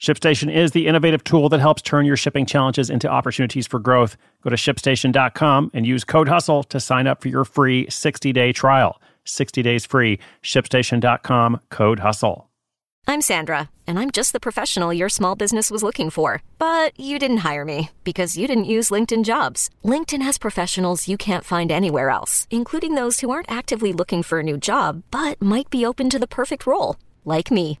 ShipStation is the innovative tool that helps turn your shipping challenges into opportunities for growth. Go to shipstation.com and use code HUSTLE to sign up for your free 60 day trial. 60 days free. ShipStation.com, code HUSTLE. I'm Sandra, and I'm just the professional your small business was looking for. But you didn't hire me because you didn't use LinkedIn jobs. LinkedIn has professionals you can't find anywhere else, including those who aren't actively looking for a new job but might be open to the perfect role, like me.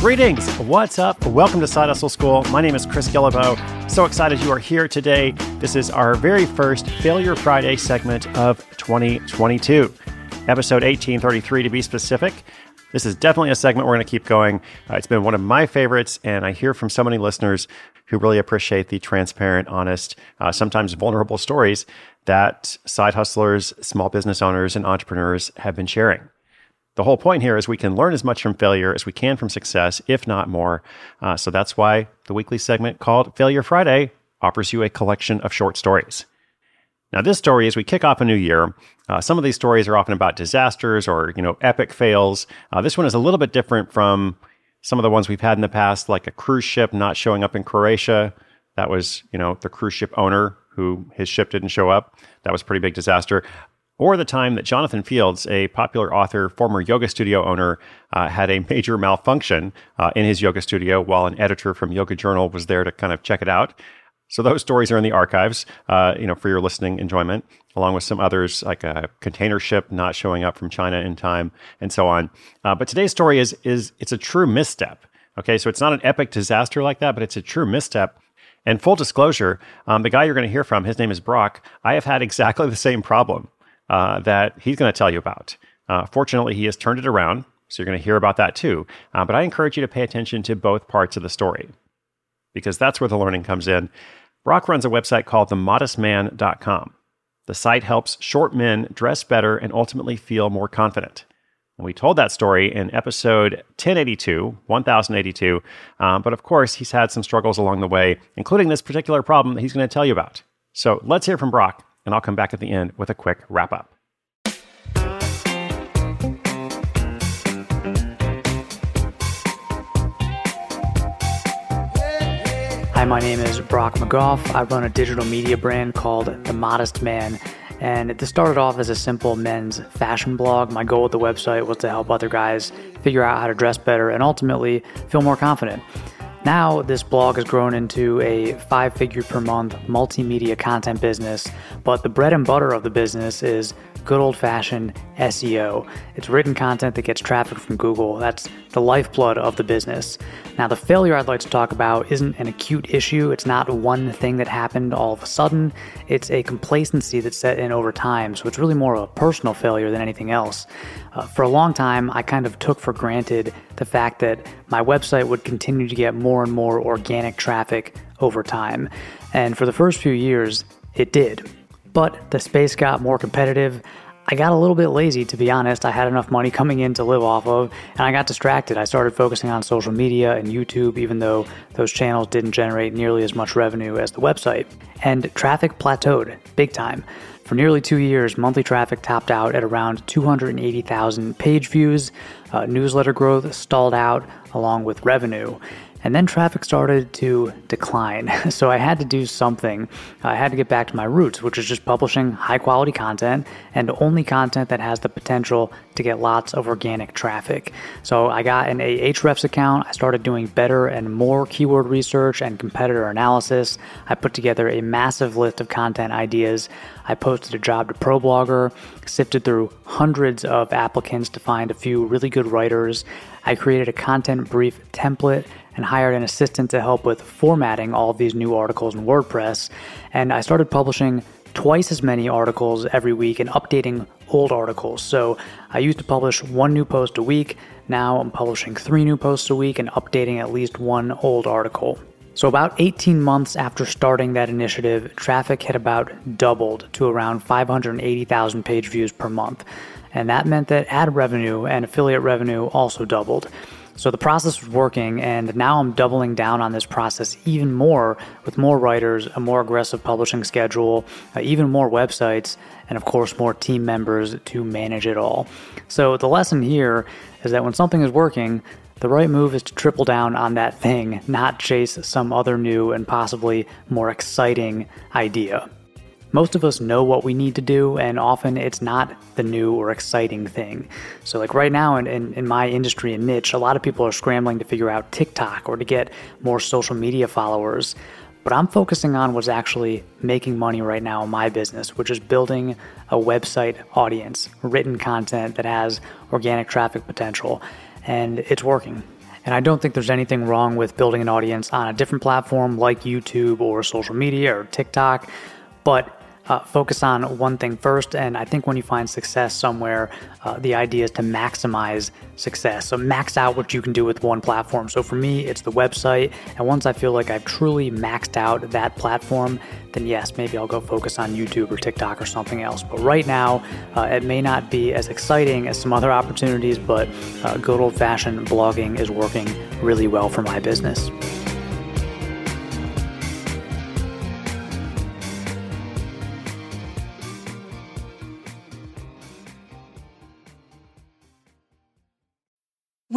Greetings. What's up? Welcome to Side Hustle School. My name is Chris Guillebeau. So excited you are here today. This is our very first Failure Friday segment of 2022, episode 1833 to be specific. This is definitely a segment we're going to keep going. Uh, it's been one of my favorites, and I hear from so many listeners who really appreciate the transparent, honest, uh, sometimes vulnerable stories that side hustlers, small business owners, and entrepreneurs have been sharing. The whole point here is we can learn as much from failure as we can from success, if not more. Uh, so that's why the weekly segment called Failure Friday offers you a collection of short stories. Now, this story, as we kick off a new year, uh, some of these stories are often about disasters or you know epic fails. Uh, this one is a little bit different from some of the ones we've had in the past, like a cruise ship not showing up in Croatia. That was you know the cruise ship owner who his ship didn't show up. That was pretty big disaster or the time that Jonathan Fields, a popular author, former yoga studio owner, uh, had a major malfunction uh, in his yoga studio while an editor from Yoga Journal was there to kind of check it out. So those stories are in the archives, uh, you know, for your listening enjoyment, along with some others like a container ship not showing up from China in time, and so on. Uh, but today's story is is it's a true misstep. Okay, so it's not an epic disaster like that, but it's a true misstep. And full disclosure, um, the guy you're going to hear from, his name is Brock. I have had exactly the same problem uh, that he's going to tell you about. Uh, fortunately, he has turned it around, so you're going to hear about that too. Uh, but I encourage you to pay attention to both parts of the story because that's where the learning comes in. Brock runs a website called themodestman.com. The site helps short men dress better and ultimately feel more confident. And we told that story in episode 1082, 1082. Um, but of course, he's had some struggles along the way, including this particular problem that he's going to tell you about. So let's hear from Brock and I'll come back at the end with a quick wrap up. Hi, my name is Brock McGoff. I run a digital media brand called The Modest Man. And this started off as a simple men's fashion blog. My goal with the website was to help other guys figure out how to dress better and ultimately feel more confident. Now, this blog has grown into a five figure per month multimedia content business, but the bread and butter of the business is good old fashioned SEO. It's written content that gets traffic from Google. That's the lifeblood of the business. Now, the failure I'd like to talk about isn't an acute issue. It's not one thing that happened all of a sudden. It's a complacency that set in over time. So it's really more of a personal failure than anything else. Uh, for a long time, I kind of took for granted the fact that my website would continue to get more and more organic traffic over time. And for the first few years, it did. But the space got more competitive. I got a little bit lazy, to be honest. I had enough money coming in to live off of, and I got distracted. I started focusing on social media and YouTube, even though those channels didn't generate nearly as much revenue as the website. And traffic plateaued big time. For nearly two years, monthly traffic topped out at around 280,000 page views. Uh, newsletter growth stalled out along with revenue. And then traffic started to decline. So I had to do something. I had to get back to my roots, which is just publishing high quality content and only content that has the potential to get lots of organic traffic. So I got an Ahrefs account. I started doing better and more keyword research and competitor analysis. I put together a massive list of content ideas. I posted a job to ProBlogger, sifted through hundreds of applicants to find a few really good writers. I created a content brief template and hired an assistant to help with formatting all of these new articles in WordPress. And I started publishing twice as many articles every week and updating old articles. So I used to publish one new post a week. Now I'm publishing three new posts a week and updating at least one old article. So, about 18 months after starting that initiative, traffic had about doubled to around 580,000 page views per month. And that meant that ad revenue and affiliate revenue also doubled. So the process was working, and now I'm doubling down on this process even more with more writers, a more aggressive publishing schedule, uh, even more websites, and of course, more team members to manage it all. So the lesson here is that when something is working, the right move is to triple down on that thing, not chase some other new and possibly more exciting idea. Most of us know what we need to do, and often it's not the new or exciting thing. So, like right now in, in, in, my industry and niche, a lot of people are scrambling to figure out TikTok or to get more social media followers. But I'm focusing on what's actually making money right now in my business, which is building a website audience, written content that has organic traffic potential. And it's working. And I don't think there's anything wrong with building an audience on a different platform like YouTube or social media or TikTok. But uh, focus on one thing first. And I think when you find success somewhere, uh, the idea is to maximize success. So max out what you can do with one platform. So for me, it's the website. And once I feel like I've truly maxed out that platform, then yes, maybe I'll go focus on YouTube or TikTok or something else. But right now, uh, it may not be as exciting as some other opportunities, but uh, good old fashioned blogging is working really well for my business.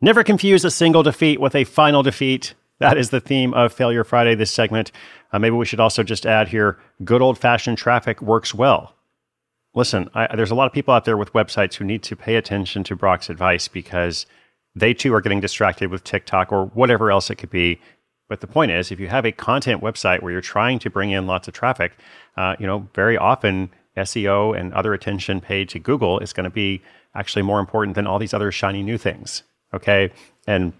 Never confuse a single defeat with a final defeat. That is the theme of Failure Friday, this segment. Uh, maybe we should also just add here good old fashioned traffic works well. Listen, I, there's a lot of people out there with websites who need to pay attention to Brock's advice because they too are getting distracted with TikTok or whatever else it could be. But the point is, if you have a content website where you're trying to bring in lots of traffic, uh, you know, very often SEO and other attention paid to Google is going to be actually more important than all these other shiny new things. Okay. And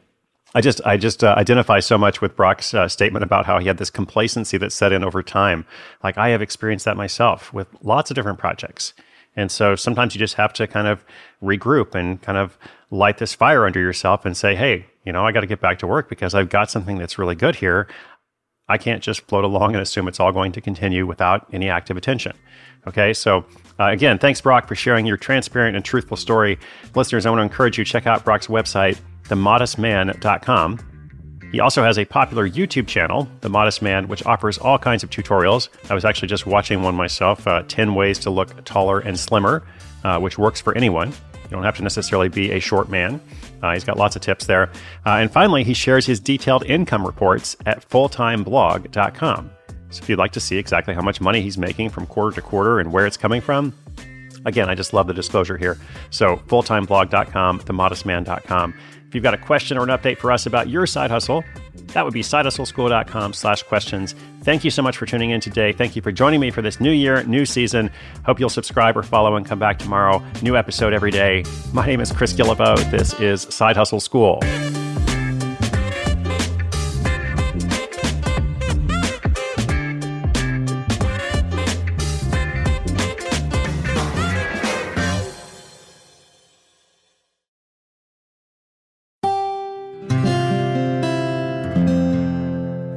I just I just uh, identify so much with Brock's uh, statement about how he had this complacency that set in over time. Like I have experienced that myself with lots of different projects. And so sometimes you just have to kind of regroup and kind of light this fire under yourself and say, "Hey, you know, I got to get back to work because I've got something that's really good here. I can't just float along and assume it's all going to continue without any active attention." Okay? So uh, again, thanks, Brock, for sharing your transparent and truthful story. Listeners, I want to encourage you to check out Brock's website, themodestman.com. He also has a popular YouTube channel, The Modest Man, which offers all kinds of tutorials. I was actually just watching one myself uh, 10 ways to look taller and slimmer, uh, which works for anyone. You don't have to necessarily be a short man. Uh, he's got lots of tips there. Uh, and finally, he shares his detailed income reports at fulltimeblog.com. So if you'd like to see exactly how much money he's making from quarter to quarter and where it's coming from, again, I just love the disclosure here. So fulltimeblog.com, themodestman.com. If you've got a question or an update for us about your side hustle, that would be sidehustleschool.com slash questions. Thank you so much for tuning in today. Thank you for joining me for this new year, new season. Hope you'll subscribe or follow and come back tomorrow. New episode every day. My name is Chris Guillebeau. This is Side Hustle School.